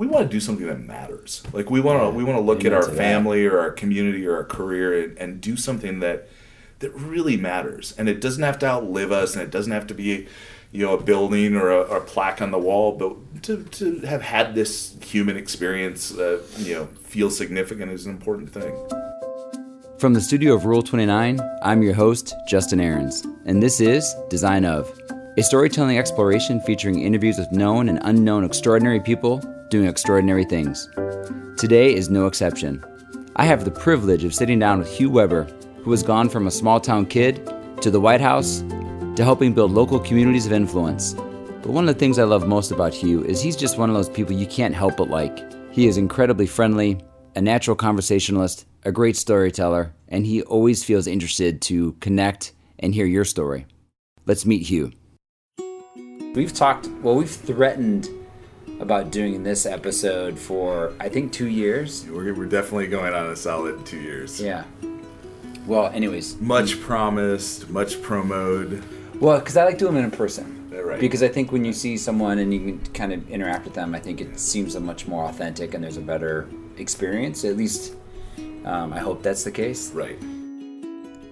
we want to do something that matters. Like we want to we want to look at our to that. family or our community or our career and, and do something that that really matters. And it doesn't have to outlive us, and it doesn't have to be, you know, a building or a, or a plaque on the wall. But to, to have had this human experience, uh, you know, feel significant is an important thing. From the studio of Rule 29, I'm your host, Justin Ahrens, and this is Design of, a storytelling exploration featuring interviews with known and unknown extraordinary people doing extraordinary things. Today is no exception. I have the privilege of sitting down with Hugh Weber, who has gone from a small town kid to the White House to helping build local communities of influence. But one of the things I love most about Hugh is he's just one of those people you can't help but like. He is incredibly friendly, a natural conversationalist, a great storyteller, and he always feels interested to connect and hear your story. Let's meet Hugh. We've talked, well, we've threatened about doing this episode for, I think, two years. We're, we're definitely going on a solid two years. Yeah. Well, anyways, Much promised, much promoed. well, because I like doing them in person. Right. Because I think when you see someone and you can kind of interact with them, I think it seems a much more authentic and there's a better experience. At least, um, I hope that's the case. Right.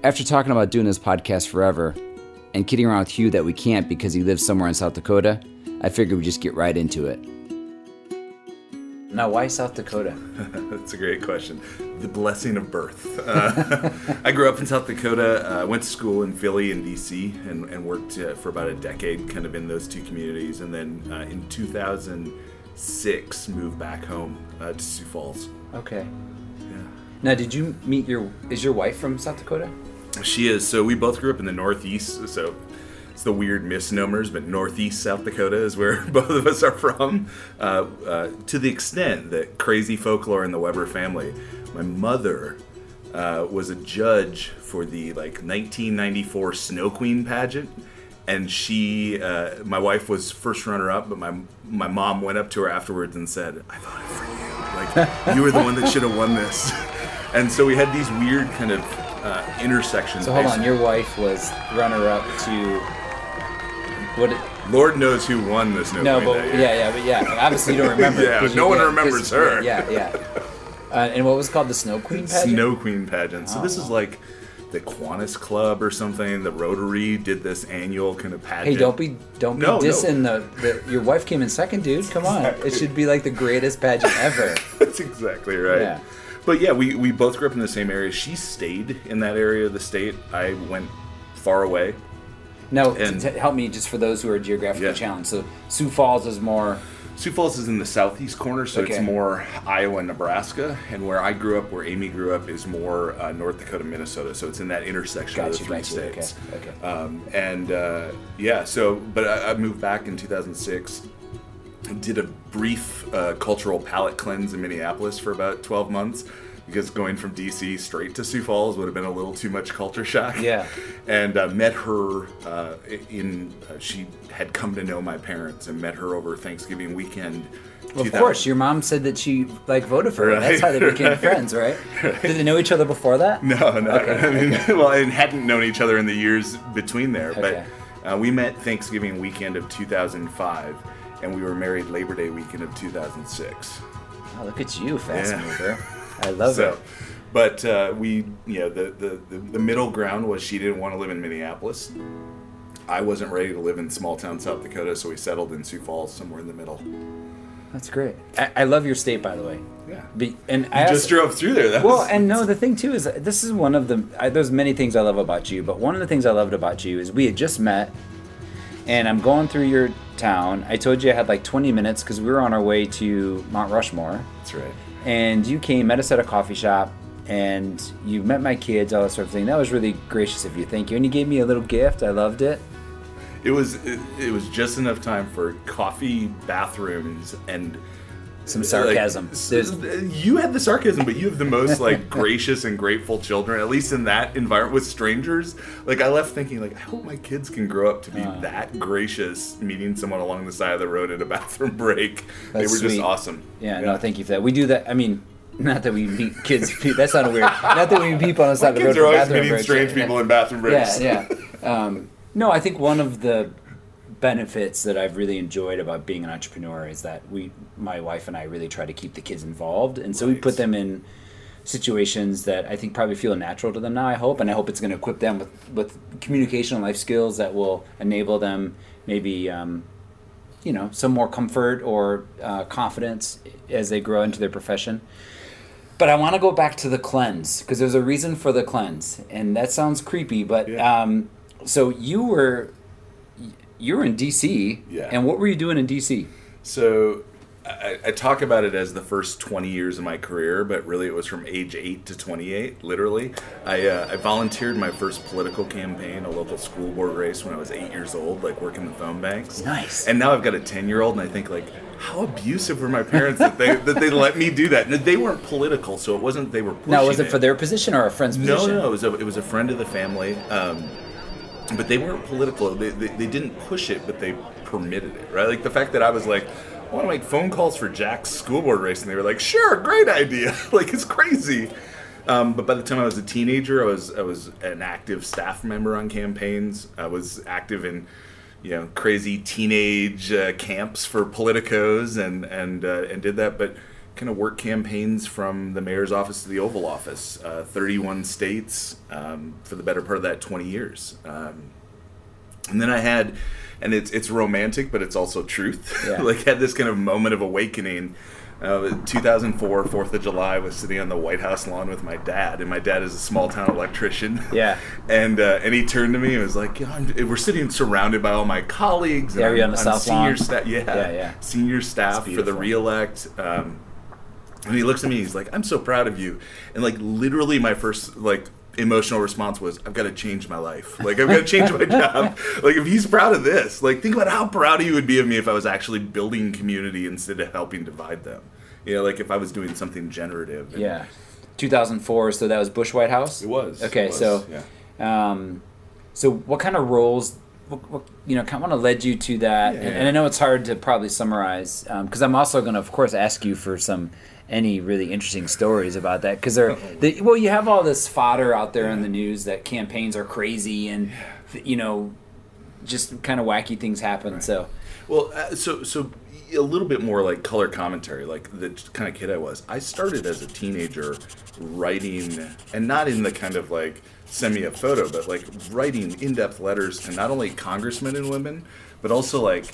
After talking about doing this podcast forever and kidding around with Hugh that we can't because he lives somewhere in South Dakota, I figured we'd just get right into it. Now, why South Dakota? That's a great question. The blessing of birth. Uh, I grew up in South Dakota. uh, went to school in Philly and DC, and, and worked uh, for about a decade, kind of in those two communities. And then uh, in 2006, moved back home uh, to Sioux Falls. Okay. Yeah. Now, did you meet your? Is your wife from South Dakota? She is. So we both grew up in the Northeast. So it's the weird misnomers, but Northeast South Dakota is where both of us are from. Uh, uh, to the extent that crazy folklore in the Weber family. My mother uh, was a judge for the like 1994 Snow Queen pageant. And she, uh, my wife was first runner up, but my my mom went up to her afterwards and said, "I voted for you. Like you were the one that should have won this." And so we had these weird kind of uh, intersections. So hold on, your wife was runner-up to what? Lord knows who won this Snow no, but yeah, yeah, but yeah. Obviously, you don't remember. Yeah, no you- one yeah, remembers her. Yeah, yeah. Uh, and what was called the Snow Queen pageant? Snow Queen pageant. So Oh, this is like the Kiwanis Club or something. The Rotary did this annual kind of pageant. Hey, don't be don't be No, no. dissing the, the your wife came in second, dude. Come on, Exactly. it should be like the greatest pageant ever. That's exactly right. Yeah. But yeah, we, we both grew up in the same area. She stayed in that area of the state. I went far away. Now, And- help me just for those who are geographically Yeah. challenged. So Sioux Falls is more. Sioux Falls is in the southeast corner, so it's more Iowa, and Nebraska, and where I grew up, where Amy grew up, is more uh, North Dakota, Minnesota. So it's in that intersection of the Gotcha, three gotcha, okay, states. okay. Um, and uh, yeah, so but I, I moved back in 2006. Did a brief uh, cultural palate cleanse in Minneapolis for about 12 months because going from DC straight to Sioux Falls would have been a little too much culture shock. Yeah. And uh, met her uh, in, uh, she had come to know my parents and met her over Thanksgiving weekend. Well, of course, your mom said that she like voted for her. That's how they became right. friends, right? Did they know each other before that? No, no. Okay, I mean, well, and hadn't known each other in the years between there. Okay. But uh, we met Thanksgiving weekend of 2005, and we were married Labor Day weekend of 2006. Oh, look at you, fast Yeah. mover. I love so, it. but uh, we, you know, the, the, the, the middle ground was she didn't want to live in Minneapolis. I wasn't ready to live in small town South Dakota, so we settled in Sioux Falls, somewhere in the middle. That's great. I, I love your state, by the way. Yeah. Be, and I just drove through there. That Well, was, and no, the thing too is this is one of the. I, there's many things I love about you, but one of the things I loved about you is we had just met, and I'm going through your town. I told you I had like 20 minutes because we were on our way to Mount Rushmore, that's right. And you came, met us at a coffee shop, and you met my kids, all that sort of thing. That was really gracious of you. Thank you. And you gave me a little gift. I loved it. It was it, it was just enough time for coffee, bathrooms, and Some sarcasm. Like, you had the sarcasm, but you have the most like gracious and grateful children. At least in that environment with strangers. Like I left thinking, like I hope my kids can grow up to be Uh. that gracious, meeting someone along the side of the road at a bathroom break. they were just awesome. Yeah, no, thank you for that. We do that. I mean, not that we meet kids. That's not weird. Not that we meet people on the side of the road. Kids are always meeting breaks. strange Yeah, people in bathroom breaks. Yeah, yeah. Um, no, I think one of the benefits that I've really enjoyed about being an entrepreneur is that we, my wife and I, really try to keep the kids involved, and so we put them in situations that I think probably feel natural to them now. I hope, and I hope it's going to equip them with with communication and life skills that will enable them maybe. Um, you know, some more comfort or uh, confidence as they grow into their profession. But I want to go back to the cleanse because there's a reason for the cleanse, and that sounds creepy. But Yeah. um, so you were you were in DC, Yeah. and what were you doing in DC? So I, I talk about it as the first 20 years of my career, but really it was from age 8 to 28, literally. I, uh, I volunteered my first political campaign, a local school board race, when I was 8 years old, like working the phone banks. Nice. And now I've got a 10 year old, and I think, like, how abusive were my parents that they that they let me do that? They weren't political, so it wasn't they were pushing Now, was it for their position or a friend's no, position? no, it was a, it was a friend of the family, um, but they weren't political. They, they, they didn't push it, but they permitted it, right? Like the fact that I was like, I want to make phone calls for Jack's school board race, and they were like, sure, great idea. like it's crazy. Um, but by the time I was a teenager, I was I was an active staff member on campaigns. I was active in you know crazy teenage uh, camps for politicos and and uh, and did that, but kind of work campaigns from the mayor's office to the Oval Office, uh, 31 states um, for the better part of that 20 years. Um, and then I had, and it's it's romantic, but it's also truth. Yeah. like had this kind of moment of awakening. Uh, 2004, Fourth of July, I was sitting on the White House lawn with my dad, and my dad is a small town electrician. Yeah. and uh, and he turned to me and was like, yeah, I'm, "We're sitting surrounded by all my colleagues. And Yeah, you on the South senior Lawn? sta- yeah, Yeah, yeah. senior staff for the reelect. Um, and he looks at me, he's like, I'm so proud of you. And like literally my first like emotional response was, I've got to change my life. Like I've got to change my job. Like if he's proud of this, like think about how proud he would be of me if I was actually building community instead of helping divide them. You know, like if I was doing something generative. And- Yeah, 2004. So that was Bush White House. It was. Okay, It was, so yeah. um, so what kind of roles? What, what, you know, kind of led you to that, and, Yeah. and I know it's hard to probably summarize because I'm also going to, of course, ask you for some any really interesting stories about that because they're they, well, you have all this fodder out there in the news that campaigns are crazy and you know just kind of wacky things happen. So Well, uh, so so a little bit more like color commentary, like the kind of kid I was. I started as a teenager writing, and not in the kind of like send me a photo, but like writing in-depth letters to not only congressmen and women, but also like.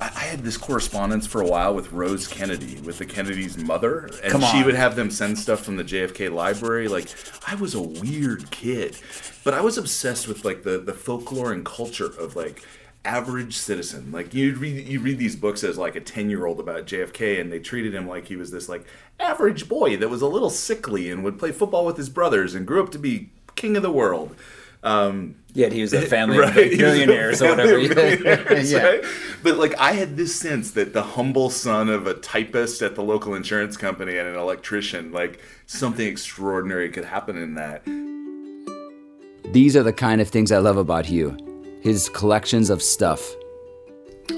I I had this correspondence for a while with Rose Kennedy, with the Kennedy's mother, and Come she would have them send stuff from the JFK library. Like, I was a weird kid, but I was obsessed with like the the folklore and culture of like average citizen. Like you read you read these books as like a 10-year-old about JFK and they treated him like he was this like average boy that was a little sickly and would play football with his brothers and grew up to be king of the world. Um yeah, he was a family Right, of he was or whatever. family of billionaires, yeah. right? But like I had this sense that the humble son of a typist at the local insurance company and an electrician, like something extraordinary could happen in that. These are the kind of things I love about Hugh. His collections of stuff.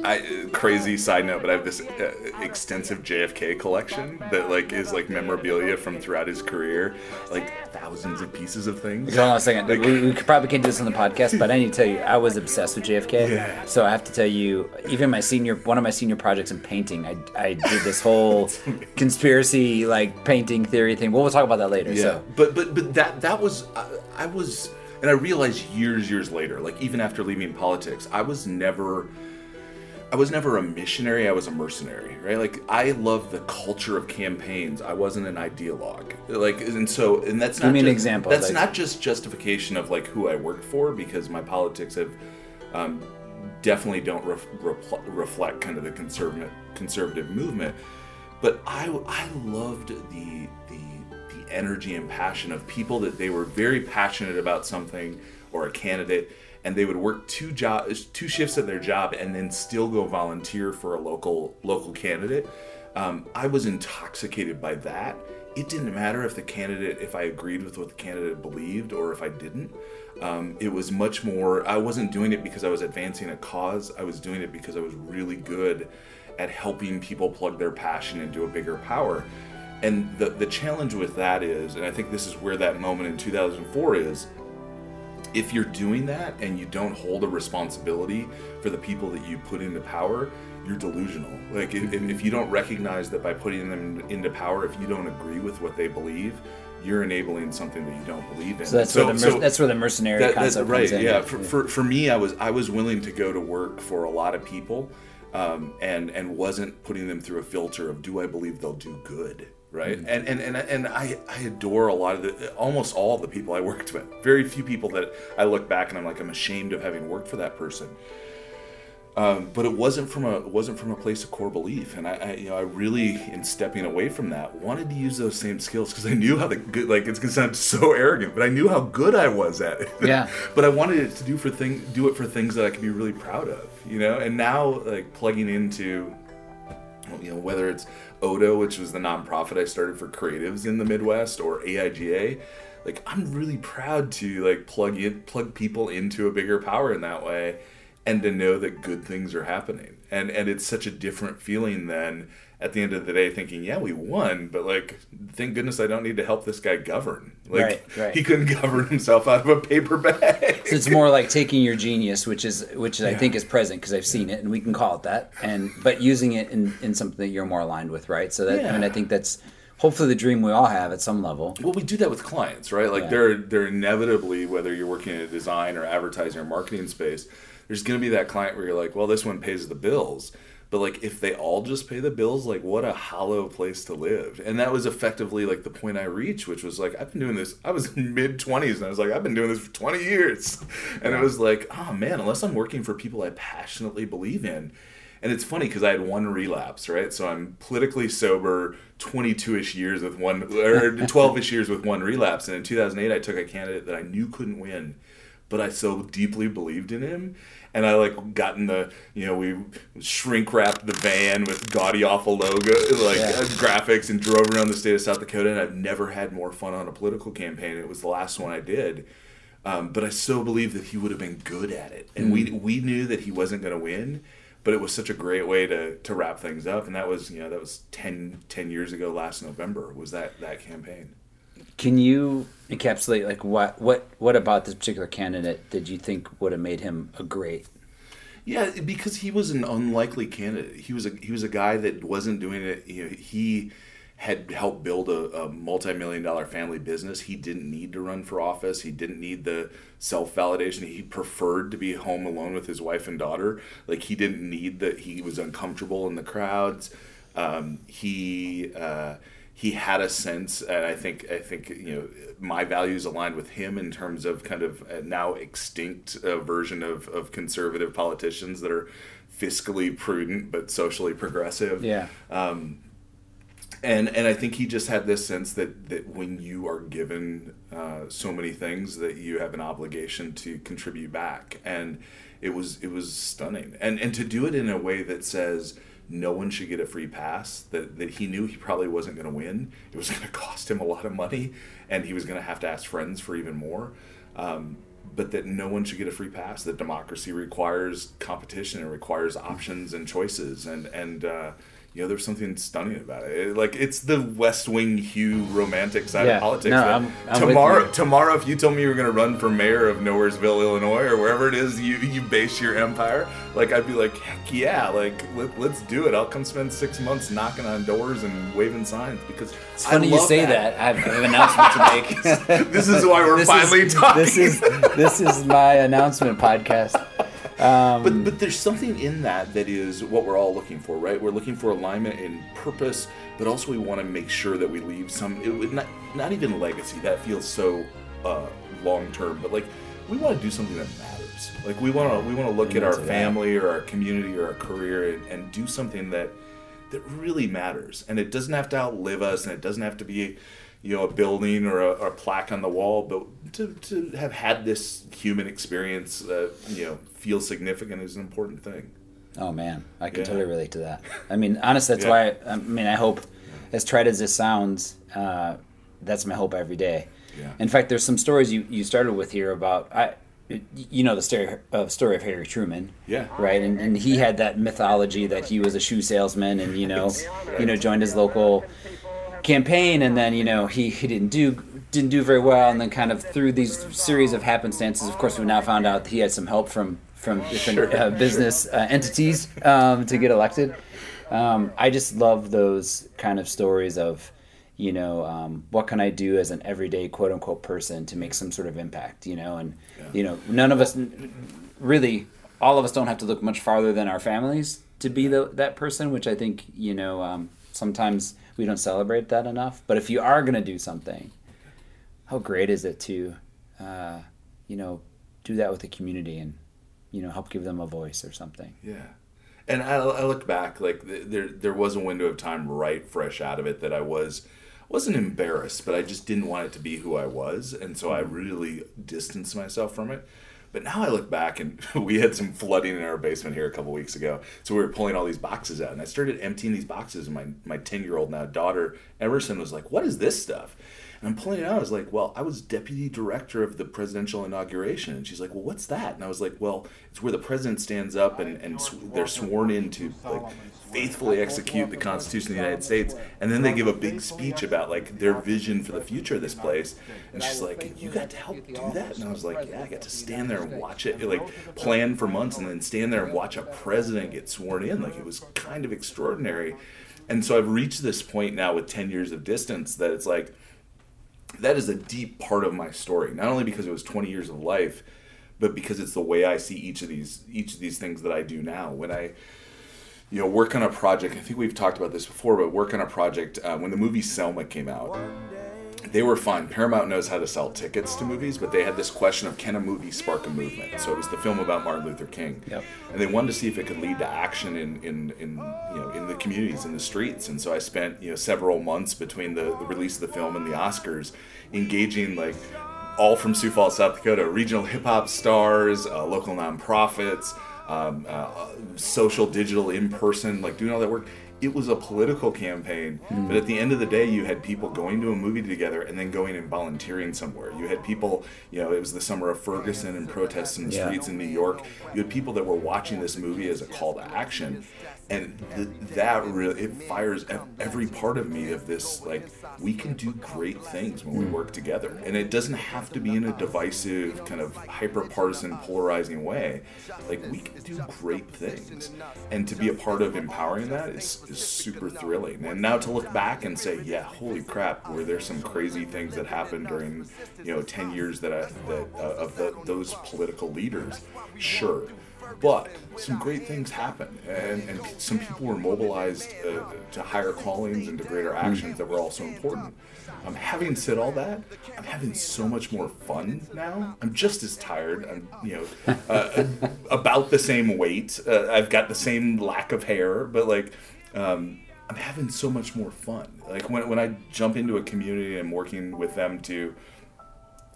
I crazy side note, but I have this uh, extensive JFK collection that like is like memorabilia from throughout his career, like thousands of pieces of things. Hold on a second. Like- we, we could probably can't do this on the podcast, but I need to tell you, I was obsessed with JFK. Yeah. So I have to tell you, even my senior, one of my senior projects in painting, I, I did this whole conspiracy like painting theory thing. Well, we'll talk about that later. Yeah, So but but but that that was I, I was, and I realized years years later, like even after leaving politics, I was never. I was never a missionary. I was a mercenary, right? Like I love the culture of campaigns. I wasn't an ideologue, like, and so, and that's Give not an just- example, That's like- not just justification of like who I worked for, because my politics have um, definitely don't ref, repl- reflect kind of the conservative conservative movement. But I I loved the the the energy and passion of people that they were very passionate about something or a candidate and they would work two jobs two shifts at their job and then still go volunteer for a local local candidate. Um, i was intoxicated by that. It didn't matter if the candidate if i agreed with what the candidate believed or if i didn't. Um, it was much more i wasn't doing it because i was advancing a cause. I was doing it because i was really good at helping people plug their passion into a bigger power. And the, the challenge with that is and i think this is where that moment in 2004 is if you're doing that and you don't hold a responsibility for the people that you put into power, you're delusional. Like if, if you don't recognize that by putting them into power, if you don't agree with what they believe, you're enabling something that you don't believe in. So that's where the mer- that's where the mercenary that- that- concept right? comes in. Yeah. For, for, for me, I was I was willing to go to work for a lot of people, um, and and wasn't putting them through a filter of do I believe they'll do good, right? Mm-hmm. And and and and I I adore a lot of the almost all the people I worked with. Very few people that I look back and I'm like I'm ashamed of having worked for that person. Um, but it wasn't from a it wasn't from a place of core belief, and I, I you know I really in stepping away from that wanted to use those same skills because I knew how the good like it's gonna sound so arrogant, but I knew how good I was at it. Yeah. but I wanted it to do for thing do it for things that I could be really proud of, you know. And now like plugging into, you know, whether it's Odo, which was the nonprofit I started for creatives in the Midwest, or AIGA, like I'm really proud to like plug in plug people into a bigger power in that way and to know that good things are happening. And and it's such a different feeling than at the end of the day thinking, yeah, we won, but like thank goodness I don't need to help this guy govern. Like Right, right. he couldn't govern himself out of a paper bag. So it's more like taking your genius, which is which I think is present because I've seen it, and we can call it that, and but using it in, in something that you're more aligned with, right? So that I mean, I think that's hopefully the dream we all have at some level. Well, we do that with clients, right? Like Yeah. they're they're inevitably whether you're working in a design or advertising or marketing space, there's going to be that client where you're like, well, this one pays the bills. But like if they all just pay the bills, like what a hollow place to live. And that was effectively like the point I reached, which was like I've been doing this. I was in mid 20s and I was like I've been doing this for 20 years. And it was like, oh man, unless I'm working for people I passionately believe in, and it's funny because I had one relapse, right? So I'm politically sober, 22-ish years with one, or 12-ish years with one relapse. And in 2008, I took a candidate that I knew couldn't win, but I so deeply believed in him. And I like got in the, you know, we shrink wrapped the van with gaudy awful logo, like Yeah. uh, graphics, and drove around the state of South Dakota. And I've never had more fun on a political campaign. It was the last one I did. Um, but I so believe that he would have been good at it, and we we knew that he wasn't going to win. But it was such a great way to, to wrap things up, and that was you know that was 10, 10 years ago last November was that that campaign. Can you encapsulate like what what what about this particular candidate did you think would have made him a great? Yeah, because he was an unlikely candidate. He was a he was a guy that wasn't doing it. You know, he had helped build a, a multi-million dollar family business. He didn't need to run for office. He didn't need the self-validation. He preferred to be home alone with his wife and daughter. Like he didn't need that. He was uncomfortable in the crowds. Um, he uh, he had a sense, and I think I think you know my values aligned with him in terms of kind of a now extinct uh, version of of conservative politicians that are fiscally prudent but socially progressive. Yeah. and and I think he just had this sense that that when you are given uh, so many things that you have an obligation to contribute back, and it was it was stunning, and and to do it in a way that says no one should get a free pass. That that he knew he probably wasn't going to win. It was going to cost him a lot of money, and he was going to have to ask friends for even more. Um, but that no one should get a free pass. That democracy requires competition. It requires options and choices, and and uh, you know, there's something stunning about it. It- Like it's the West Wing Hugh romantic side Yeah. of politics. No, I'm- I'm tomorrow, tomorrow, if you told me you were going to run for mayor of Nowheresville, Illinois, or wherever it is you you base your empire, like I'd be like, heck yeah, like let, let's do it. I'll come spend six months knocking on doors and waving signs because It's funny you say that. I have an announcement to make. this is why we're This finally is, talking. This is this is my announcement podcast. Um, But but there's something in that that is what we're all looking for, right? We're looking for alignment and purpose, but also we want to make sure that we leave some it would not not even legacy. That feels so uh, long term, but like we want to do something that matters. Like we want to we want to look at our to that. family or our community or our career and, and do something that that really matters. And it doesn't have to outlive us, and it doesn't have to be you know a building or a, or a plaque on the wall, but to, to have had this human experience, uh, you know, feel significant is an important thing. Oh man, I can Yeah. totally relate to that. I mean, honestly, that's Yeah. why. I mean, I hope, as trite as this sounds, uh, that's my hope every day. Yeah. In fact, there's some stories you, you started with here about I, you know, the story uh, story of Harry Truman. Yeah. Right, and, and he had that mythology that he was a shoe salesman, and you know, you know, joined his local campaign, and then you know he, he didn't do didn't do very well, and then kind of through these series of happenstances, of course, we now found out he had some help from from different uh, business uh, entities um, to get elected. Um, I just love those kind of stories of, you know, um, what can I do as an everyday quote unquote person to make some sort of impact, you know, and yeah. you know, none of us really, all of us don't have to look much farther than our families to be the, that person, which I think, you know, um, sometimes we don't celebrate that enough. But if you are going to do something, how great is it to, uh, you know, do that with the community and, you know, help give them a voice or something. Yeah. And I, I look back, like there, there was a window of time right fresh out of it that I was, wasn't embarrassed, but I just didn't want it to be who I was, and so I mm-hmm. really distanced myself from it. But now I look back, and we had some flooding in our basement here a couple weeks ago, so we were pulling all these boxes out, and I started emptying these boxes, and my my ten year old now daughter Emerson was like, "What is this stuff?" And I'm pulling it out. I was like, well, I was deputy director of the presidential inauguration. And she's like, well, what's that? And I was like, well, it's where the president stands up and, and sw- they're sworn into like faithfully execute the Constitution of the United States. And then they give a big speech about like their vision for the future of this place. And she's like, you got to help do that? And I was like, yeah, I got to stand there and watch it, like plan for months and then stand there and watch a president get sworn in. Like it was kind of extraordinary. And so I've reached this point now with 10 years of distance that it's like, that is a deep part of my story. Not only because it was 20 years of life, but because it's the way I see each of these each of these things that I do now. When I you know work on a project, I think we've talked about this before, but work on a project uh, when the movie Selma came out they were fun. Paramount knows how to sell tickets to movies, but they had this question of can a movie spark a movement? So it was the film about Martin Luther King, yep. and they wanted to see if it could lead to action in, in, in you know in the communities in the streets. And so I spent you know several months between the, the release of the film and the Oscars, engaging like all from Sioux Falls, South Dakota, regional hip hop stars, uh, local nonprofits, um, uh, social, digital, in person, like doing all that work it was a political campaign, mm. but at the end of the day, you had people going to a movie together and then going and volunteering somewhere. You had people, you know, it was the summer of Ferguson and protests in the yeah. streets in New York. You had people that were watching this movie as a call to action and th- that really it fires every part of me of this like we can do great things when we mm. work together. And it doesn't have to be in a divisive kind of hyper partisan polarizing way. Like we can do great things. And to be a part of empowering that is, is super thrilling. And now to look back and say yeah holy crap were there some crazy things that happened during you know 10 years that, I, that uh, of the, those political leaders? Sure but some great things happened, and, and some people were mobilized uh, to higher callings and to greater actions that were also important. Um, having said all that, I'm having so much more fun now. I'm just as tired. I'm, you know, uh, about the same weight. Uh, I've got the same lack of hair, but like, um, I'm having so much more fun. Like when, when I jump into a community and I'm working with them to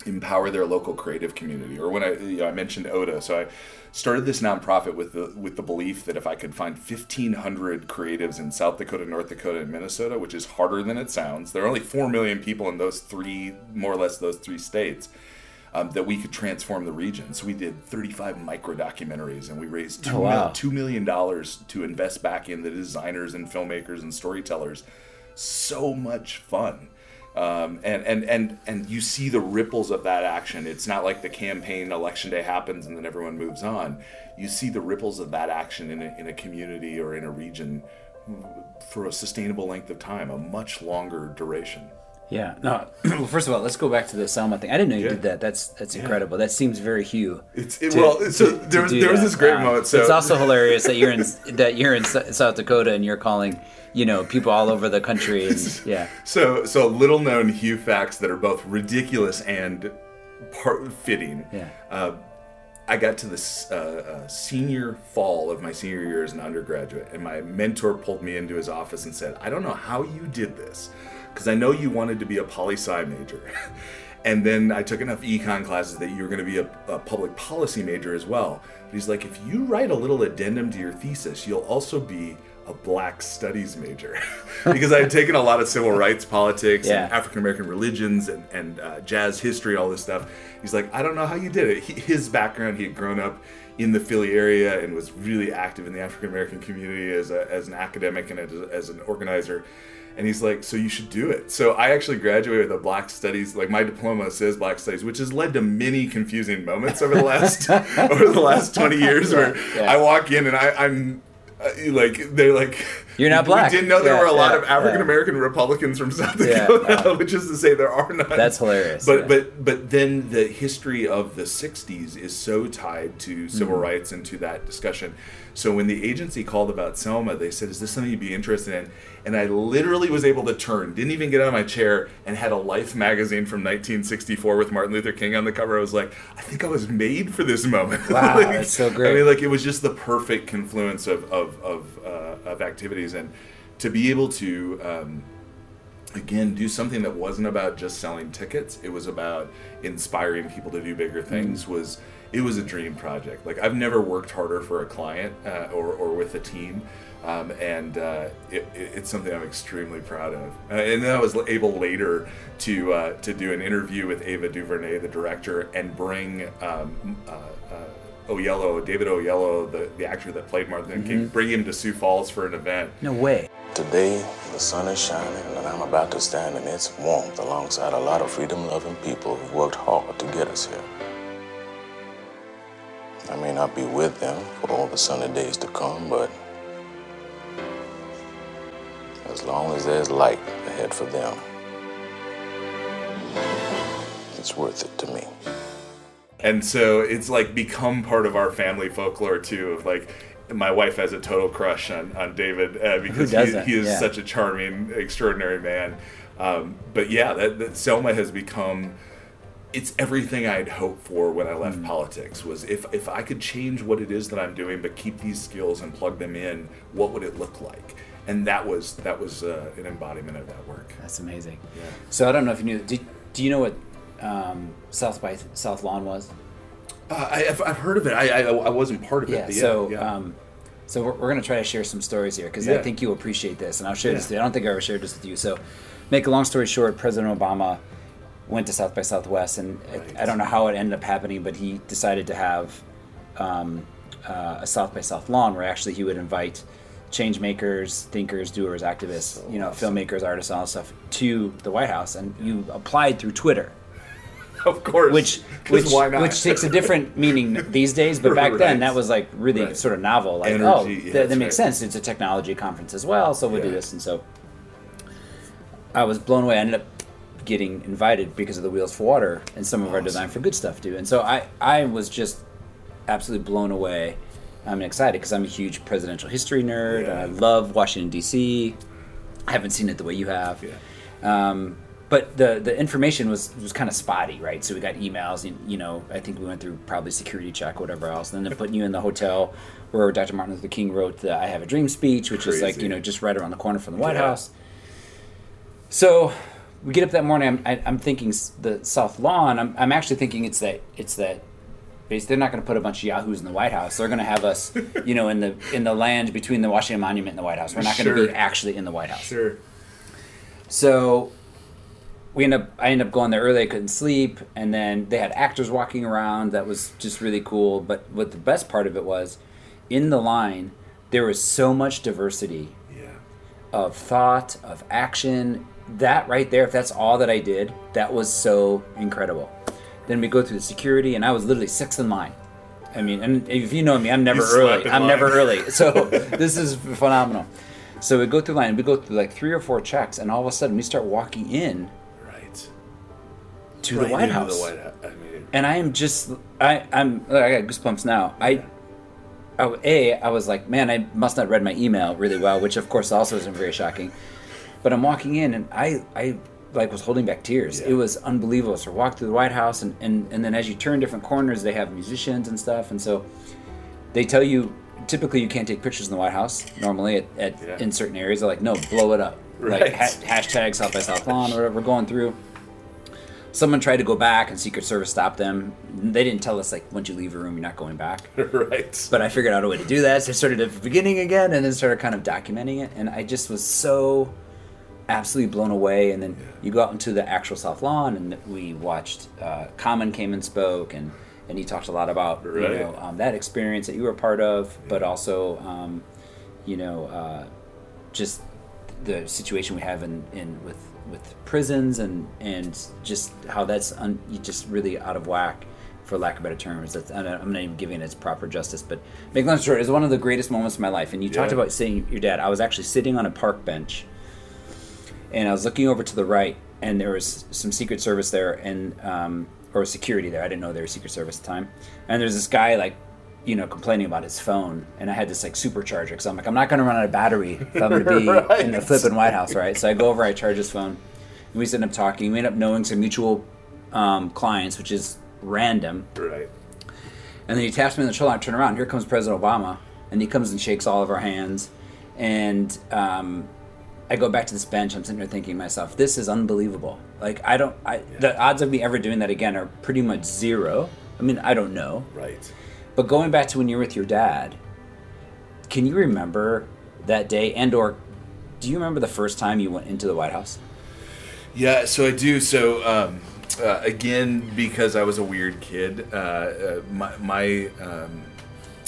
empower their local creative community, or when I, you know, I mentioned Oda, so I started this nonprofit with the with the belief that if I could find 1,500 creatives in South Dakota, North Dakota, and Minnesota, which is harder than it sounds, there are only four million people in those three, more or less those three states. Um, that we could transform the region. So we did 35 micro documentaries, and we raised two, oh, wow. mil- $2 million to invest back in the designers and filmmakers and storytellers. So much fun. Um, and, and, and, and you see the ripples of that action. It's not like the campaign election day happens and then everyone moves on. You see the ripples of that action in a, in a community or in a region for a sustainable length of time, a much longer duration. Yeah. No. well, first of all, let's go back to the Selma thing. I didn't know you yeah. did that. That's that's yeah. incredible. That seems very Hugh. It's it, to, well. So to, there, to there was this great uh, moment. So it's also hilarious that you're in that you're in South Dakota and you're calling you know people all over the country. And, yeah. So so little known Hugh facts that are both ridiculous and part fitting. Yeah. Uh, I got to this uh, uh, senior fall of my senior year as an undergraduate, and my mentor pulled me into his office and said, "I don't know how you did this, because I know you wanted to be a poli sci major." and then I took enough econ classes that you were going to be a, a, public policy major as well. But he's like, if you write a little addendum to your thesis, you'll also be a black studies major because I had taken a lot of civil rights politics yeah. and African American religions and, and uh, jazz history, all this stuff. He's like, I don't know how you did it. He, his background, he had grown up in the Philly area and was really active in the African American community as, a, as an academic and as, as an organizer. And he's like, so you should do it. So I actually graduated with a Black Studies, like my diploma says Black Studies, which has led to many confusing moments over the last over the last twenty years, where yeah. I walk in and I, I'm uh, like they're like You're not black. we didn't know there Yeah, were a lot of African American Republicans from South Dakota, which is to say there are none. That's hilarious, But but but then the history of the '60s is so tied to civil Mm-hmm. rights and to that discussion. So when the agency called about Selma, they said, "Is this something you'd be interested in?" And I literally was able to turn, didn't even get out of my chair, and had a Life magazine from 1964 with Martin Luther King on the cover. I was like, "I think I was made for this moment." Wow, Like, that's so great. I mean, like it was just the perfect confluence of of of, uh, of activities, and to be able to. Um, again do something that wasn't about just selling tickets it was about inspiring people to do bigger things was it was a dream project like i've never worked harder for a client uh, or, or with a team um, and uh, it, it- it's something i'm extremely proud of uh, and then i was able later to uh, to do an interview with ava duvernay the director and bring um, uh, uh, Oyelowo, David Oyelowo, the, the actor that played Martin Luther King, bring him to Sioux Falls for an event. no way. Today, the sun is shining, and I'm about to stand in its warmth alongside a lot of freedom loving people who've worked hard to get us here. I may not be with them for all the sunny days to come, but as long as there's light ahead for them, it's worth it to me. and so it's like become part of our family folklore too of like my wife has a total crush on, on david uh, because he, he is Yeah. such a charming extraordinary man um, but yeah that, that selma has become it's everything i'd hoped for when i left Mm. politics was if, if i could change what it is that i'm doing but keep these skills and plug them in what would it look like and that was that was uh, an embodiment of that work That's amazing. Yeah. So I don't know if you knew. Do, do you know what um, South by South Lawn was? uh, I, I've, I've heard of it I, I, I wasn't part of it Yeah. but so, yeah. Um, so we're, we're gonna try to share some stories here because I think you'll appreciate this, and I'll share this. Yeah. You. I don't think I ever shared this with you. So, make a long story short, President Obama went to South by Southwest, and Right. I don't know how it ended up happening, but he decided to have um, uh, a South by South lawn where actually he would invite change makers, thinkers, doers, activists, you know, filmmakers, artists, and all that stuff to the White House, and you applied through Twitter of course which which, why not? which takes a different meaning these days but back Right. then that was like really Right. sort of novel like Energy, oh yeah, th- that's that makes sense it's a technology conference as well so we'll do this and so i was blown away i ended up getting invited because of the wheels for water and some of our design for good stuff too and so i i was just absolutely blown away i'm excited because i'm a huge presidential history nerd Yeah. i love washington dc i haven't seen it the way you have Yeah. um, but the the information was was kind of spotty, right? So we got emails, and you know, I think we went through probably security check, whatever else, and then putting you in the hotel where Dr. Martin Luther King wrote the "I Have a Dream" speech, which is like you know just right around the corner from the White Yeah. House. So we get up that morning. I'm, I, I'm thinking the South Lawn. I'm, I'm actually thinking it's that it's that. They're not going to put a bunch of yahoos in the White House. They're going to have us, you know, in the in the land between the Washington Monument and the White House. We're not going to be actually in the White House. Sure. So we end up I ended up going there early, I couldn't sleep, and then they had actors walking around, that was just really cool. But what the best part of it was, in the line, there was so much diversity Yeah. of thought, of action. That right there, if that's all that I did, that was so incredible. Then we go through the security, and I was literally sixth in line. I mean, and if you know me, I'm never early. I'm line. never early. So this is phenomenal. So we go through line, we go through like three or four checks, and all of a sudden we start walking in Right. to Right the White House. The White House. I mean, and I am just I I'm I got goosebumps now. I, I a I was like, man, I must not read my email really well, which of course also isn't very shocking. But I'm walking in and I I like was holding back tears. Yeah. It was unbelievable. So I walked through the White House and, and and then as you turn different corners, they have musicians and stuff, and so they tell you typically you can't take pictures in the White House normally at, at Yeah. in certain areas. They're like, no, blow it up. Right. Like ha- hashtag South by South Lawn or whatever we're going through someone tried to go back and secret service stopped them they didn't tell us like once you leave a room you're not going back right. but i figured out a way to do that so i started at the beginning again and then started kind of documenting it and i just was so absolutely blown away and then you go out into the actual south lawn and we watched uh, common came and spoke and and he talked a lot about you Right. know um, that experience that you were a part of but also um, you know uh, just the situation we have in, in with with prisons and and just how that's un, just really out of whack for lack of better terms. That's I'm not even giving it its proper justice but make long story it was one of the greatest moments of my life. And you talked about seeing your dad. I was actually sitting on a park bench and I was looking over to the right, and there was some Secret Service there, and um, or security there. I didn't know they were Secret Service at the time. And there's this guy like, you know, complaining about his phone, and I had this like supercharger because I'm like, I'm not going to run out of battery if I'm going to be Right. in the flipping White House, right? So I go over, I charge his phone, and we end up talking. We end up knowing some mutual um, clients, which is random. Right. And then he taps me on the shoulder. I turn around. Here comes President Obama, and he comes and shakes all of our hands. And um, I go back to this bench. I'm sitting there thinking to myself, "This is unbelievable. Like I don't. I, The odds of me ever doing that again are pretty much zero. I mean, I don't know. Right. But going back to when you're with your dad, can you remember that day? And or do you remember the first time you went into the White House? Yeah, so I do. So um, uh, again, because I was a weird kid, uh, uh, my my um,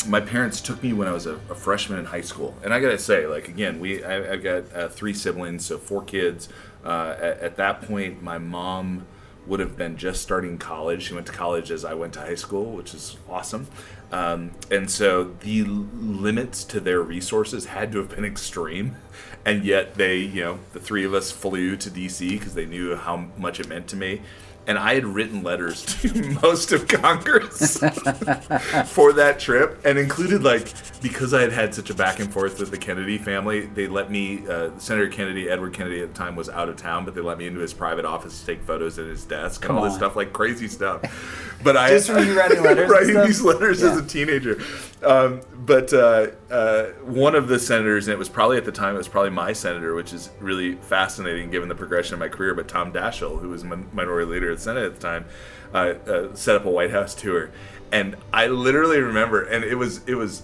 my parents took me when I was a, a freshman in high school, and I gotta say, like again, we I, I've got uh, three siblings, so four kids. Uh, at, at that point, my mom would have been just starting college. She went to college as I went to high school, which is awesome. Um, and so the limits to their resources had to have been extreme. And yet they, you know, the three of us flew to DC because they knew how much it meant to me. And I had written letters to most of Congress for that trip and included like because I had had such a back and forth with the Kennedy family, they let me uh, Senator Kennedy, Edward Kennedy at the time was out of town, but they let me into his private office to take photos at his desk Come and all this stuff like crazy stuff. But I Just from you writing letters writing these letters as a teenager. Um, but uh, uh, one of the senators, and it was probably at the time, it was probably my senator, which is really fascinating given the progression of my career. But Tom Daschle, who was min- minority leader of the Senate at the time, uh, uh, set up a White House tour, and I literally remember, and it was it was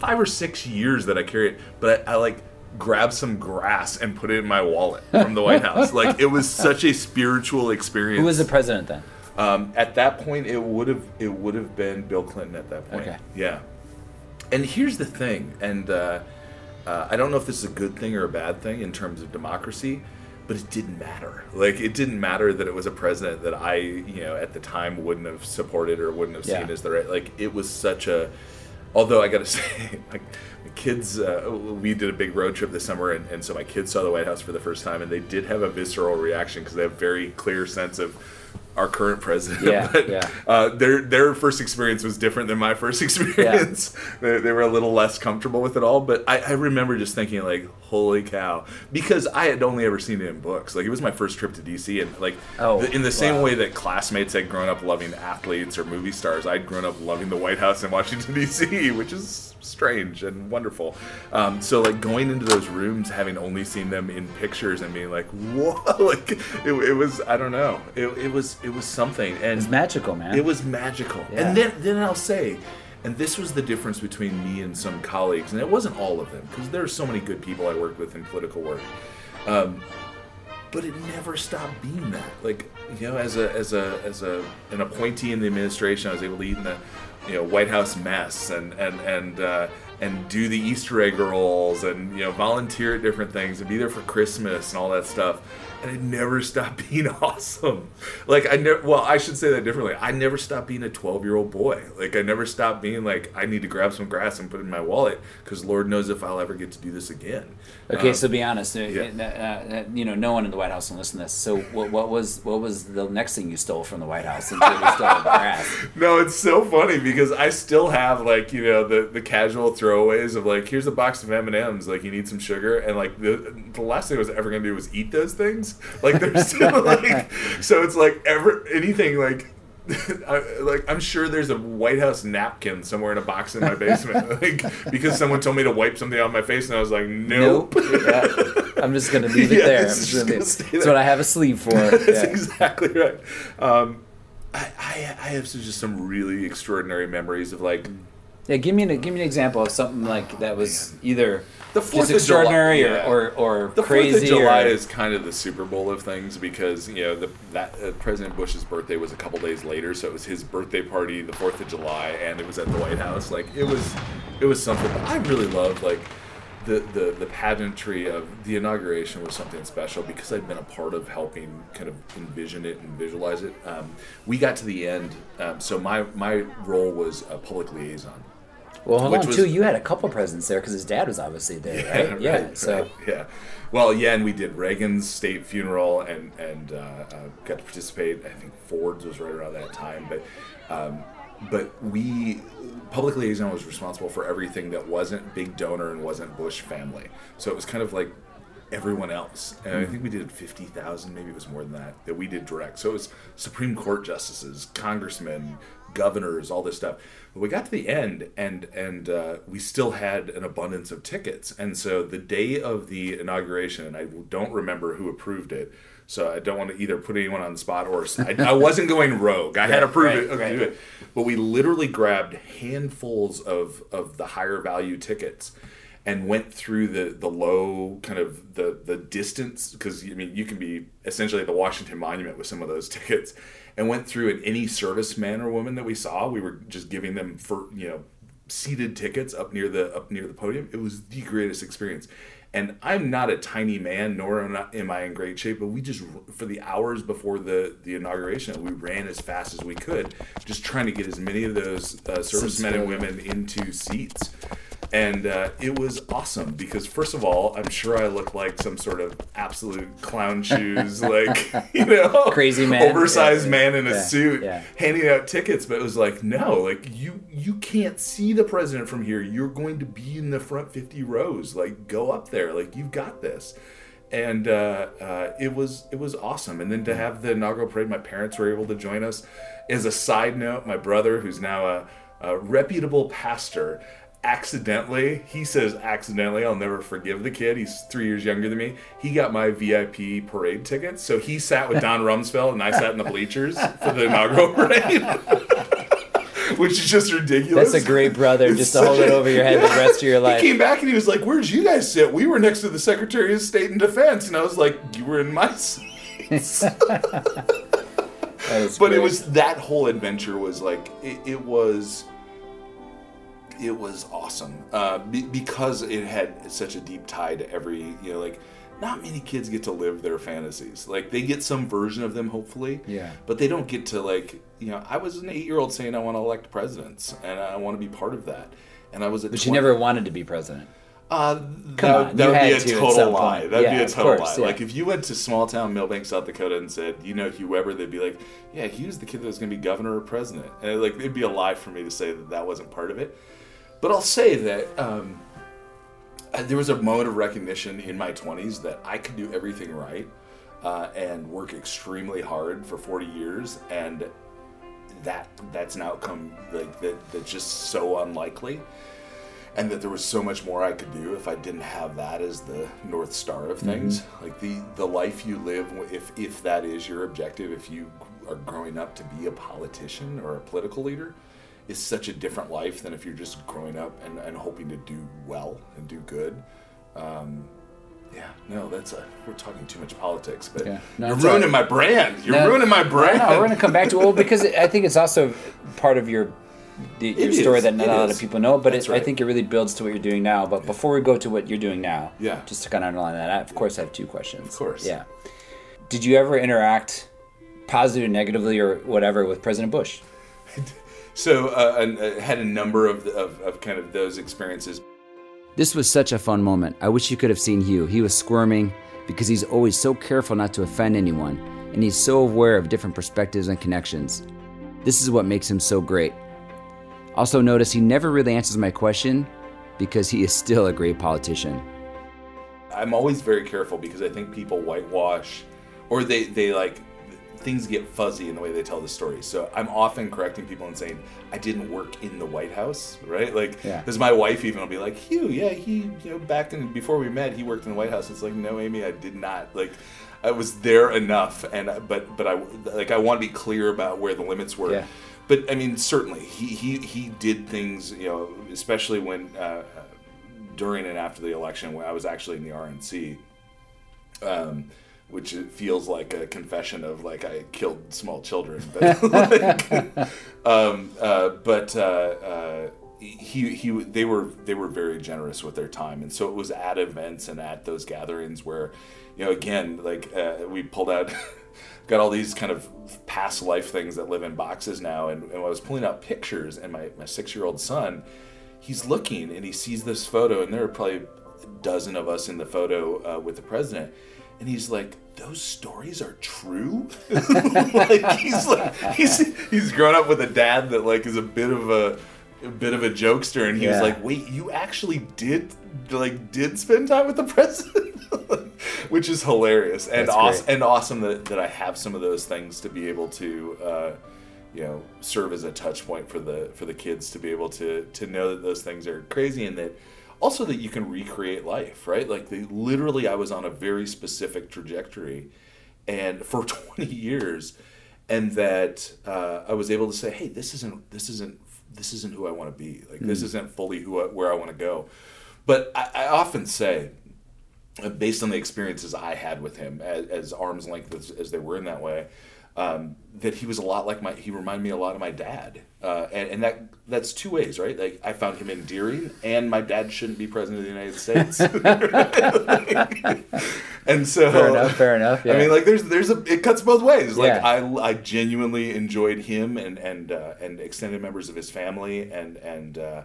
five or six years that I carried it, but I, I like grabbed some grass and put it in my wallet from the White House. Like it was such a spiritual experience. Who was the president then? Um, at that point, it would have it would have been Bill Clinton. At that point, Okay. yeah. And here's the thing, and uh, uh, I don't know if this is a good thing or a bad thing in terms of democracy, but it didn't matter. Like it didn't matter that it was a president that I, you know, at the time wouldn't have supported or wouldn't have Yeah. seen as the right. Like it was such a. Although I got to say, like the kids, uh, we did a big road trip this summer, and, and so my kids saw the White House for the first time, and they did have a visceral reaction because they have very clear sense of our current president. Yeah, but, yeah. Uh, their their first experience was different than my first experience. they, they were a little less comfortable with it all, but I, I remember just thinking like, "Holy cow!" Because I had only ever seen it in books. Like it was my first trip to DC, and like Oh, the- in the same way that classmates had grown up loving athletes or movie stars, I'd grown up loving the White House in Washington D.C., which is strange and wonderful. Um, so like going into those rooms, having only seen them in pictures, and being like, "Whoa!" Like it, it was I don't know. It, it was it was something, and It's magical, man. it was magical. Yeah. And then then I'll say, and this was the difference between me and some colleagues, and it wasn't all of them because there are so many good people I worked with in political work. Um, but it never stopped being that. Like you know, as a as a as a an appointee in the administration, I was able to eat in the you know White House mess and and and uh, and do the Easter egg rolls and you know volunteer at different things and be there for Christmas and all that stuff. And it never stopped being awesome. Like I never. Well, I should say that differently. I never stopped being a twelve-year-old boy. Like I never stopped being like I need to grab some grass and put it in my wallet because Lord knows if I'll ever get to do this again. Okay, Um, so be honest. uh, yeah. uh, uh, you know, no one in the White House will listen to this. So, what, what was what was the next thing you stole from the White House? Since you have grass. No, it's so funny because I still have like you know the the casual throwaways of like here's a box of M and M's like you need some sugar and like the the last thing I was ever gonna do was eat those things like they're still like so it's like ever anything like. I, like I'm sure there's a White House napkin somewhere in a box in my basement, like because someone told me to wipe something on my face, and I was like, nope. Yeah. I'm just gonna leave it Yeah, there. Just just gonna gonna leave- stay That's what I have a sleeve for. That's Yeah. exactly right. Um, I, I I have some- just some really extraordinary memories of like Yeah, give me an give me an example of something like that was either The Fourth of July- extraordinary yeah. or, or or The crazy. Fourth of July or, is kind of the Super Bowl of things because you know the, that uh, President Bush's birthday was a couple days later, so it was his birthday party, the Fourth of July, and it was at the White House. Like it was, it was something. I really loved like the, the the pageantry of the inauguration was something special because I'd been a part of helping kind of envision it and visualize it. Um, we got to the end, um, so my my role was a public liaison. Well, hold on, was- too. You had a couple presidents there because his dad was obviously there, right? Yeah. right, so right, yeah. Well, yeah, and we did Reagan's state funeral and and uh, uh, got to participate. I think Ford's was right around that time, but um, but we public liaison was responsible for everything that wasn't big donor and wasn't Bush family. So it was kind of like everyone else. And I think we did 50,000, maybe it was more than that, that we did direct. So it was Supreme Court justices, congressmen, governors, all this stuff. But we got to the end and and uh, we still had an abundance of tickets. And so the day of the inauguration, and I don't remember who approved it. So I don't want to either put anyone on the spot or I, I wasn't going rogue. I had to prove right, it. Okay, right. do it. But we literally grabbed handfuls of of the higher value tickets and went through the the low kind of the the distance because I mean you can be essentially at the Washington Monument with some of those tickets and went through and any serviceman or woman that we saw we were just giving them for you know seated tickets up near the up near the podium. It was the greatest experience. And I'm not a tiny man nor am I, am I in great shape but we just for the hours before the the inauguration we ran as fast as we could just trying to get as many of those uh, servicemen and women into seats and uh, it was awesome because first of all i'm sure i look like some sort of absolute clown shoes like you know Crazy man. oversized Yeah, man in a yeah, suit yeah. handing out tickets. But it was like no like you you can't see the president from here. You're going to be in the front 50 rows. Like go up there. Like you've got this. And uh, uh, it was it was awesome. And then to have the inaugural parade my parents were able to join us. As a side note my brother who's now a, a reputable pastor accidentally he says accidentally i'll never forgive the kid he's three years younger than me he got my vip parade tickets so he sat with don rumsfeld and i sat in the bleachers for the inaugural parade which is just ridiculous that's a great brother It's just to hold such it over your head the rest of your life. he came back and he was like, "Where'd you guys sit? We were next to the Secretary of State and Defense." And I was like, "You were in my seats." But it was that whole adventure was like it, it was it was awesome uh, be, because it had such a deep tie to every you know like not many kids get to live their fantasies like they get some version of them hopefully Yeah. but they don't get to like you know i was an eight year old saying i want to elect presidents and i want to be part of that and i was a But you never wanted to be president. Uh, that, that would be a to total lie. point. That'd Yeah, be a total course, lie. yeah. Like if you went to small town Milbank, South Dakota, and said, you know, Hugh Weber, they'd be like, yeah, he was the kid that was going to be governor or president, and like it'd be a lie for me to say that that wasn't part of it. But I'll say that um, uh, there was a moment of recognition in my 20s that I could do everything right uh, and work extremely hard for 40 years, and that that's an outcome like that that's just so unlikely and that there was so much more I could do if I didn't have that as the north star of things. Like the the life you live, if if that is your objective, if you are growing up to be a politician or a political leader, is such a different life than if you're just growing up and, and hoping to do well and do good. Um, yeah, no, that's a we're talking too much politics, but Yeah. No, you're ruining right. my brand. You're No, ruining my brand. No, we're gonna come back to well because I think it's also part of your the, your It story that not it a lot is. of people know. But That's it, I think it really builds to what you're doing now. But before we go to what you're doing now, Yeah. just to kind of underline that, I, of course, I have two questions. Of course. yeah. Did you ever interact, positive, negatively, or whatever, with President Bush? So uh, and, uh, had a number of, of of kind of those experiences. This was such a fun moment. I wish you could have seen Hugh. He was squirming because he's always so careful not to offend anyone, and he's so aware of different perspectives and connections. This is what makes him so great. Also, notice he never really answers my question because he is still a great politician. I'm always very careful because I think people whitewash or they, they like things get fuzzy in the way they tell the story. So I'm often correcting people and saying I didn't work in the White House, right? Like, Yeah. because my wife even will be like, Hugh, yeah, he, you know, back in before we met, he worked in the White House. It's like, no, Amy, I did not. Like, I was there enough, and but but I like I want to be clear about where the limits were. Yeah. But I mean, certainly he he he did things, you know, especially when. Uh, during and after the election when I was actually in the RNC, um, which feels like a confession of like I killed small children, but like, um, uh, but uh, uh, he he they were they were very generous with their time and so it was at events and at those gatherings where you know again like uh, we pulled out got all these kind of past life things that live in boxes now. And, and I was pulling out pictures and my, my six year old son he's looking and he sees this photo and there are probably a dozen of us in the photo uh, with the president. And he's like those stories are true? Like he's like he's he's grown up with a dad that like is a bit of a a bit of a jokester, and he was like, "Wait, you actually did like did spend time with the president," which is hilarious and awesome and awesome that, that I have some of those things to be able to. Uh, you know, serve as a touch point for the for the kids to be able to to know that those things are crazy and that also that you can recreate life, right? Like they literally, I was on a very specific trajectory, and for 20 years, and that uh, I was able to say, hey, this isn't this isn't this isn't who I want to be. Like this isn't fully who I, where I want to go. But I, I often say, uh, based on the experiences I had with him, as, as arm's length as, as they were in that way, um, that he was a lot like my. He reminded me a lot of my dad, uh, and, and that that's two ways, right? Like I found him endearing, and my dad shouldn't be president of the United States. and so, Fair enough, fair enough, I mean, like there's there's a it cuts both ways. Like Yeah. I I genuinely enjoyed him and and uh, and extended members of his family and and. Uh,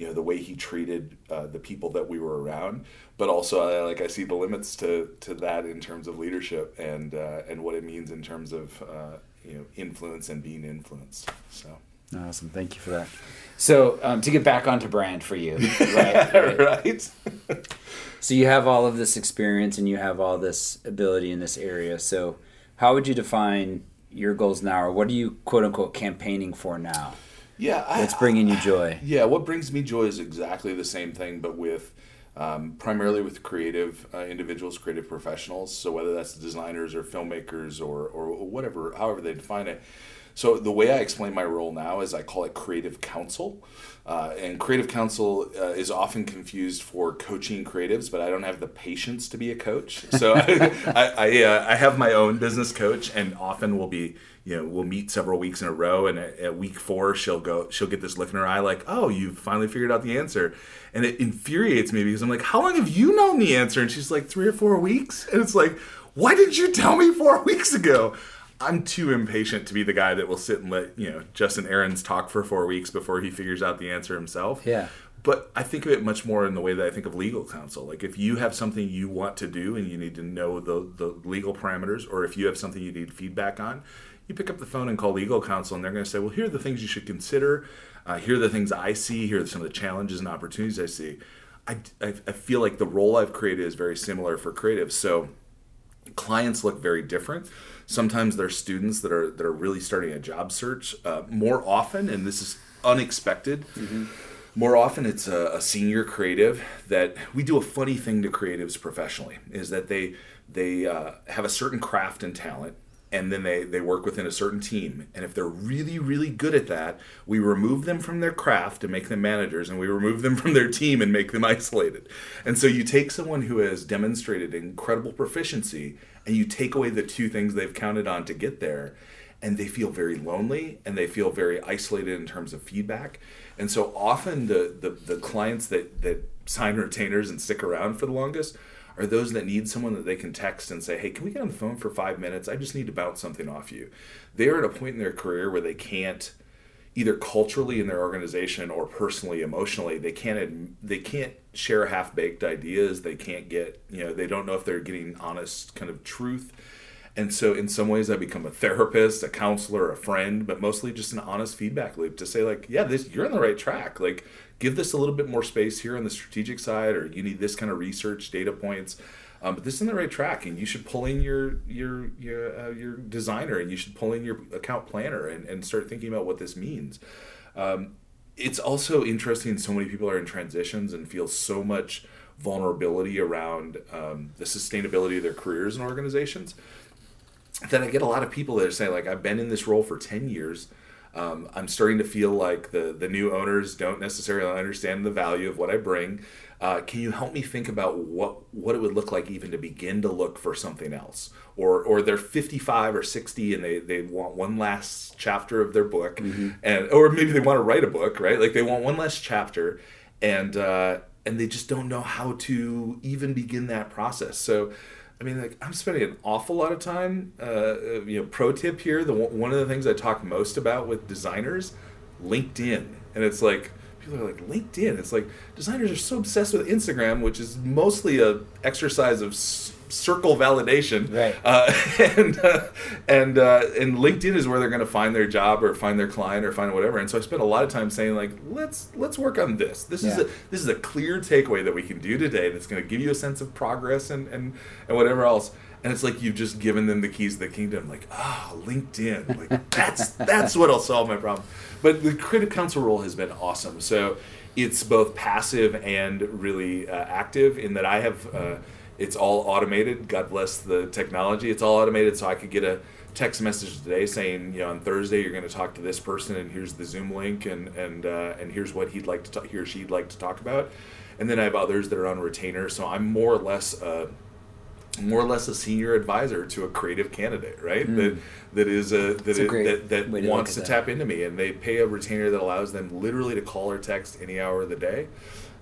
you know the way he treated uh, the people that we were around, but also I, like I see the limits to, to that in terms of leadership and uh, and what it means in terms of uh, you know influence and being influenced. So Awesome. Thank you for that. So, um, to get back onto brand for you, right, right. right, So, you have all of this experience and you have all this ability in this area. So, how would you define your goals now, or what are you quote unquote campaigning for now? Yeah, I, What's bringing you joy? Yeah, what brings me joy is exactly the same thing, but with um, primarily with creative uh, individuals, creative professionals. So whether that's designers or filmmakers or or whatever, however they define it. So the way I explain my role now is I call it creative counsel, uh, and creative counsel uh, is often confused for coaching creatives, but I don't have the patience to be a coach. So I I, I, uh, I have my own business coach, and often will be you know we'll meet several weeks in a row and at, at week four she'll go she'll get this look in her eye like oh you finally figured out the answer. And it infuriates me because i'm like how long have you known the answer? And she's like three or four weeks? And it's like why didn't you tell me four weeks ago? I'm too impatient to be the guy that will sit and let you know justin Ahrens talk for four weeks before he figures out the answer himself. Yeah. but I think of it much more in the way that I think of legal counsel. Like if you have something you want to do and you need to know the, the legal parameters, or if you have something you need feedback on, you pick up the phone and call legal counsel, and they're going to say, "Well, here are the things you should consider. Uh, here are the things I see. Here are some of the challenges and opportunities I see." I, I, I feel like the role I've created is very similar for creatives. So clients look very different. Sometimes they're students that are that are really starting a job search. Uh, more often, and this is unexpected. More often, it's a, a senior creative that we do a funny thing to creatives professionally is that they they uh, have a certain craft and talent, and then they they work within a certain team. And if they're really really good at that, we remove them from their craft and make them managers, and we remove them from their team and make them isolated. And so you take someone who has demonstrated incredible proficiency, and you take away the two things they've counted on to get there and they feel very lonely and they feel very isolated in terms of feedback. And so often the the, the clients that that sign retainers and stick around for the longest are those that need someone that they can text and say, "Hey, can we get on the phone for 5 minutes? I just need to bounce something off you." They're at a point in their career where they can't either culturally in their organization or personally emotionally they can't they can't share half-baked ideas they can't get you know they don't know if they're getting honest kind of truth and so in some ways I become a therapist, a counselor, a friend, but mostly just an honest feedback loop to say like, yeah, this you're on the right track. Like give this a little bit more space here on the strategic side or you need this kind of research data points. Um, but this is in the right track and you should pull in your your your uh, your designer and you should pull in your account planner and, and start thinking about what this means. Um, it's also interesting so many people are in transitions and feel so much vulnerability around um, the sustainability of their careers and organizations that I get a lot of people that are saying like I've been in this role for 10 years. Um, I'm starting to feel like the the new owners don't necessarily understand the value of what I bring. Uh, can you help me think about what what it would look like even to begin to look for something else? Or or they're 55 or 60 and they, they want one last chapter of their book, Mm-hmm. and or maybe they want to write a book, right? Like they want one last chapter, and uh, and they just don't know how to even begin that process. So. I mean, like I'm spending an awful lot of time. Uh, you know, pro tip here: the one of the things I talk most about with designers, LinkedIn, and it's like people are like LinkedIn. It's like designers are so obsessed with Instagram, which is mostly a exercise of circle validation, Right. Uh, and uh, and uh, and LinkedIn is where they're going to find their job or find their client or find whatever. And so I spent a lot of time saying like, let's let's work on this. This is a this is a clear takeaway that we can do today that's going to give you a sense of progress and and and whatever else. And it's like you've just given them the keys to the kingdom. Like, oh, LinkedIn. Like that's that's what'll solve my problem. But the creative counsel role has been awesome. So it's both passive and really uh, active in that I have. It's all automated. God bless the technology. It's all automated, so I could get a text message today saying, you know, on Thursday you're going to talk to this person, and here's the Zoom link, and and uh, and here's what he'd like to talk, he or she'd like to talk about. And then I have others that are on retainer, so I'm more or less. Uh, more or less a senior advisor to a creative candidate, right? That that is a that a it- that, that wants to that. tap into me, and they pay a retainer that allows them literally to call or text any hour of the day.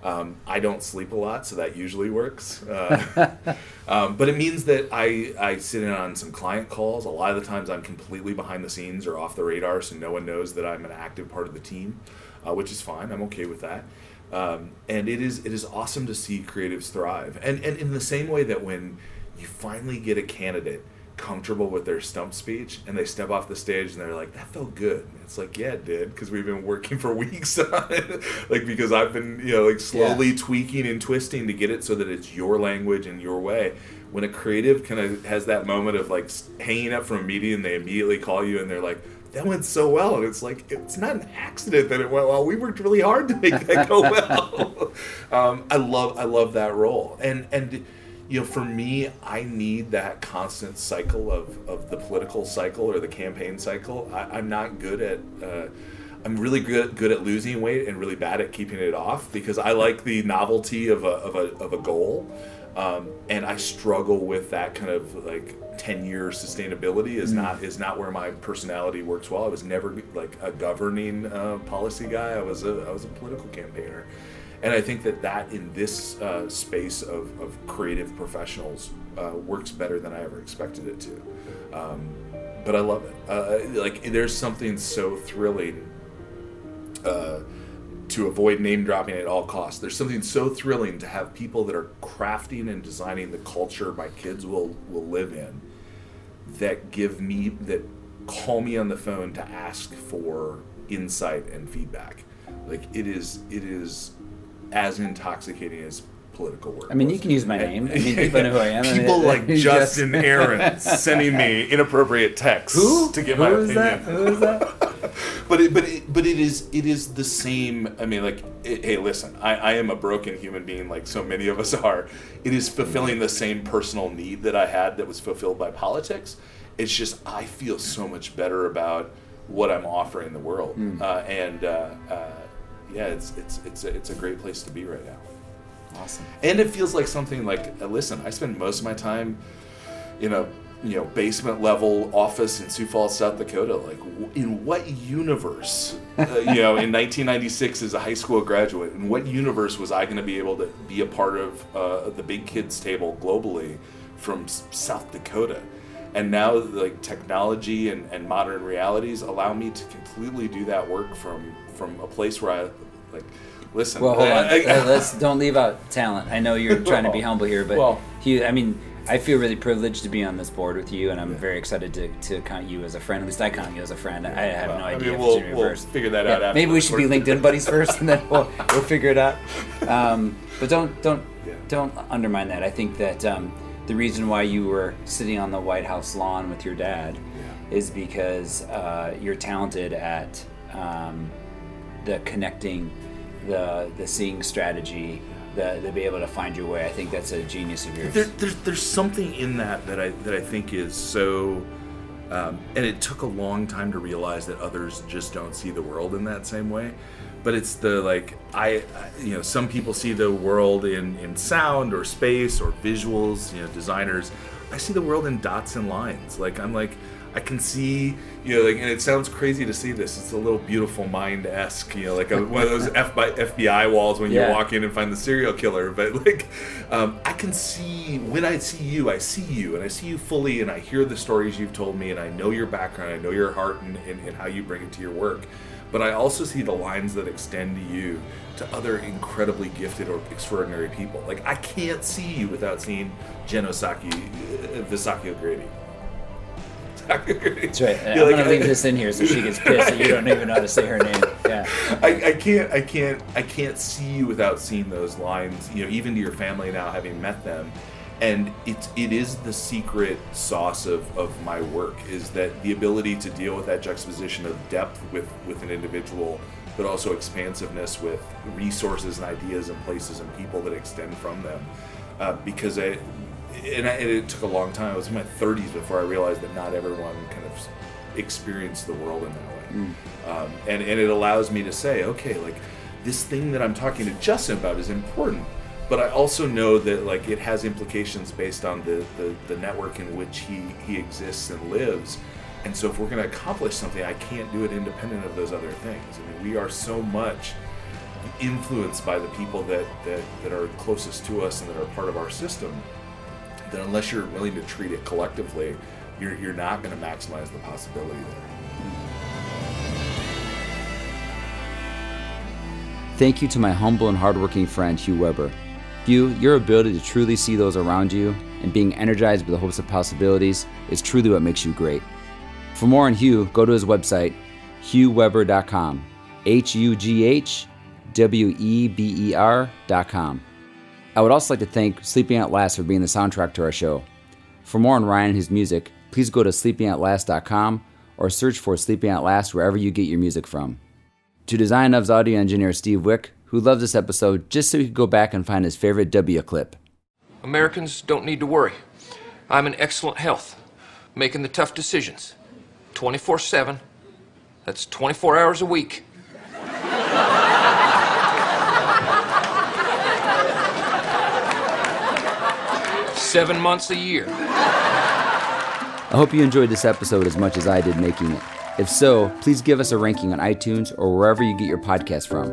Um, I don't sleep a lot, so that usually works. Uh, um, but it means that I I sit in on some client calls. A lot of the times, I'm completely behind the scenes or off the radar, so no one knows that I'm an active part of the team, uh, which is fine. I'm okay with that. Um, and it is it is awesome to see creatives thrive, and and in the same way that when you finally get a candidate comfortable with their stump speech and they step off the stage and they're like that felt good. And it's like yeah it did because we've been working for weeks on it. Like because i've been you know like slowly tweaking and twisting to get it so that it's your language and your way. When a creative kind of has that moment of like hanging up from a meeting and they immediately call you and they're like that went so well. And it's like it's not an accident that it went well. We worked really hard to make that go well. Um, i love i love that role. And and you know, for me, I need that constant cycle of, of the political cycle or the campaign cycle. I, I'm not good at. Uh, I'm really good good at losing weight and really bad at keeping it off because I like the novelty of a of a, of a goal, um, and I struggle with that kind of like ten year sustainability is not is not where my personality works well. I was never like a governing uh, policy guy. I was a I was a political campaigner and I think that that in this uh, space of, of creative professionals uh, works better than I ever expected it to. Um, but I love it. Uh, like there's something so thrilling uh, to avoid name dropping at all costs. There's something so thrilling to have people that are crafting and designing the culture my kids will will live in that give me that call me on the phone to ask for insight and feedback. Like it is it is as intoxicating as political work. I mean, you can use my name. I mean, people know who I am. I mean, People like Justin just- Aaron sending me inappropriate texts Who? to get Who my is opinion that? Who is that? but it, but it, but it is it is the same. I mean, like, it, hey, listen, I, I am a broken human being, like so many of us are. It is fulfilling the same personal need that I had that was fulfilled by politics. It's just I feel so much better about what I'm offering the world, Hmm. uh, and uh, uh, yeah, it's it's it's a, it's a great place to be right now. Awesome. And it feels like something like, uh, listen, I spend most of my time in a you know basement level office in Sioux Falls, South Dakota. Like, in what universe, uh, you know, in 1996 as a high school graduate, in what universe was I going to be able to be a part of uh, the big kids table globally from South Dakota? And now, like technology and, and modern realities allow me to completely do that work from from a place where I like. Listen, Well, hold on. I- I- Let's don't leave out talent. I know you're trying to be humble here, but Well- Hugh, I mean, I feel really privileged to be on this board with you, and I'm very excited to, to count you as a friend. At least I count you as a friend. I have Well, no I idea mean, if we'll- we'll figure that Yeah, out Maybe we should be. LinkedIn buddies first, and then we'll, we'll figure it out. Um, but don't don't Yeah. don't undermine that. I think that um, the reason why you were sitting on the White House lawn with your dad is because uh, you're talented at um, the connecting, the the seeing strategy, the the be able to find your way. I think that's a genius of yours. There, there's there's something in that that I that I think is so Um, and it took a long time to realize that others just don't see the world in that same way. But it's the like I, I- you know, some people see the world in in sound or space or visuals. You know, designers. I see the world in dots and lines. Like I'm like I can see, you know, like, and it sounds crazy to see this. It's a little beautiful mind esque, you know, like a, one of those F- FBI walls when Yeah. you walk in and find the serial killer. But like, um, I can see when I see you, I see you, and I see you fully, and I hear the stories you've told me, and I know your background, I know your heart, and, and, and how you bring it to your work. But I also see the lines that extend to you to other incredibly gifted or extraordinary people. Like I can't see you without seeing Jen Osaki, uh, Visaki O'Grady. That's right. I'm gonna leave this in here so she gets pissed that you don't even know how to say her name. Yeah. I, I can't I can't I can't see you without seeing those lines, you know, even to your family now having met them. And it's it is the secret sauce of, of my work is that the ability to deal with that juxtaposition of depth with, with an individual, but also expansiveness with resources and ideas and places and people that extend from them. Uh, because I and, I, and it took a long time. I was in my 30s before I realized that not everyone kind of experienced the world in that way. Um, and, and it allows me to say, okay, like this thing that I'm talking to Justin about is important, but I also know that like it has implications based on the, the, the network in which he, he exists and lives. And so if we're going to accomplish something, I can't do it independent of those other things. I mean, we are so much influenced by the people that, that, that are closest to us and that are part of our system that unless you're willing to treat it collectively, you're, you're not going to maximize the possibility there. Thank you to my humble and hardworking friend Hugh Weber. Hugh, your ability to truly see those around you and being energized by the hopes of possibilities is truly what makes you great. For more on Hugh, go to his website, hughweber.com. H U G H W E B E R.com. I would also like to thank Sleeping at Last for being the soundtrack to our show. For more on Ryan and his music, please go to sleepingatlast.com or search for Sleeping at Last wherever you get your music from. To Design Of's audio engineer Steve Wick, who loves this episode just so he could go back and find his favorite W clip. Americans don't need to worry. I'm in excellent health, making the tough decisions. 24 7. That's 24 hours a week. Seven months a year. I hope you enjoyed this episode as much as I did making it. If so, please give us a ranking on iTunes or wherever you get your podcast from.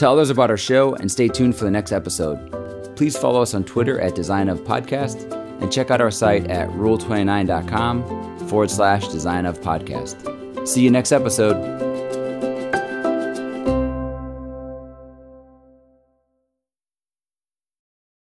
Tell others about our show and stay tuned for the next episode. Please follow us on Twitter at Design of Podcast and check out our site at rule29.com forward slash design of podcast. See you next episode.